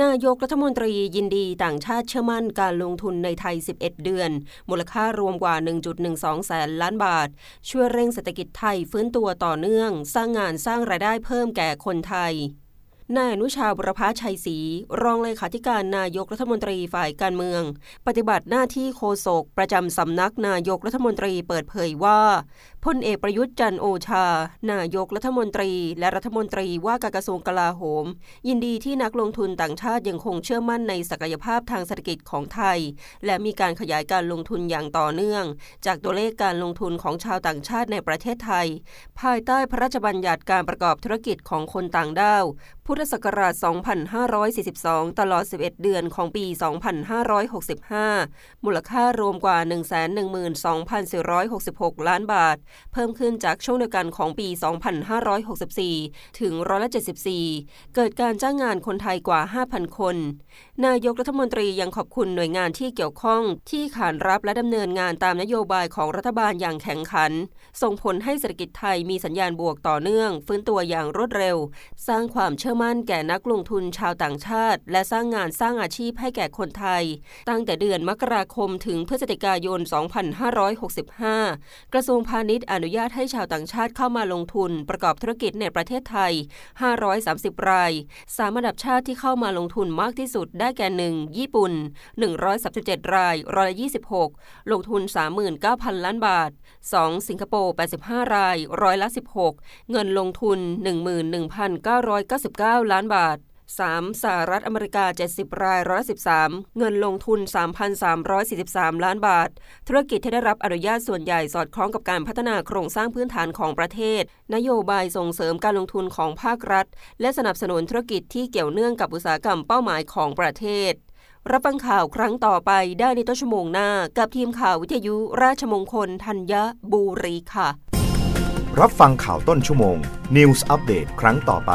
นายกรัฐมนตรียินดีต่างชาติเชื่อมั่นการลงทุนในไทย 11 เดือน มูลค่ารวมกว่า 1.12 แสนล้านบาท ช่วยเร่งเศรษฐกิจไทยฟื้นตัวต่อเนื่อง สร้างงานสร้างรายได้เพิ่มแก่คนไทย นายอนุชาบุรพชัยศรีรองเลขาธิการนายกรัฐมนตรีฝ่ายการเมือง ปฏิบัติหน้าที่โฆษกประจำสำนักนายกรัฐมนตรีเปิดเผยว่าพลเอกประยุทธ์จันโอชา นายกรัฐมนตรี และรัฐมนตรีว่าการกระทรวงกลาโหม ยินดีที่นักลงทุนต่างชาติยังคงเชื่อมั่นในศักยภาพทางเศรษฐกิจของไทย และมีการขยายการลงทุนอย่างต่อเนื่อง จากตัวเลขการลงทุนของชาวต่างชาติในประเทศไทย ภายใต้พระราชบัญญัติการประกอบธุรกิจของคนต่างด้าวพุทธศักราช 2542 ตลอด 11 เดือนของปี 2565 มูลค่ารวมกว่า 112,466 ล้านบาท เพิ่มขึ้นจากช่วงเดียวกันของปี 2564 ถึงร้อยละ74 เกิดการจ้างงานคนไทยกว่า 5,000 คน นายกรัฐมนตรียังขอบคุณหน่วยงานที่เกี่ยวข้อง ที่ขานรับและดำเนินงานตามนโยบายของรัฐบาลอย่างแข็งขัน ส่งผลให้เศรษฐกิจไทยมีสัญญาณบวกต่อเนื่อง ฟื้นตัวอย่างรวดเร็ว สร้างความเชื่อมั่นแก่นักลงทุนชาวต่างชาติ และสร้างงานสร้างอาชีพให้แก่คนไทย ตั้งแต่เดือนมกราคมถึงพฤศจิกายน 2565 กระทรวงพาณิชย์อนุญาตให้ชาวต่างชาติเข้ามาลงทุน ประกอบธุรกิจในประเทศไทย 530 รายสามอันดับชาติที่เข้ามาลงทุนมากที่สุดได้แก่ 1. ญี่ปุ่น 137 รายร้อยละ26 ลงทุน 39,000 ล้านบาท 2. สิงคโปร์ 85 รายร้อยละ 16 เงินลงทุน 11,999 9 ล้านบาท 3. สหรัฐอเมริกา 70 รายร้อยละ13เงินลงทุน 3,343 ล้านบาท ธุรกิจที่ได้รับอนุญาตส่วนใหญ่สอดคล้องกับการพัฒนาโครงสร้างพื้นฐานของประเทศ นโยบายส่งเสริมการลงทุนของภาครัฐ และสนับสนุนธุรกิจที่เกี่ยวเนื่องกับอุตสาหกรรมเป้าหมายของประเทศ รับฟังข่าวครั้งต่อไปได้ในต้นชั่วโมงหน้า กับทีมข่าววิทยุราชมงคลธัญบุรีค่ะ รับฟังข่าวต้นชั่วโมง News อัปเดตครั้งต่อไป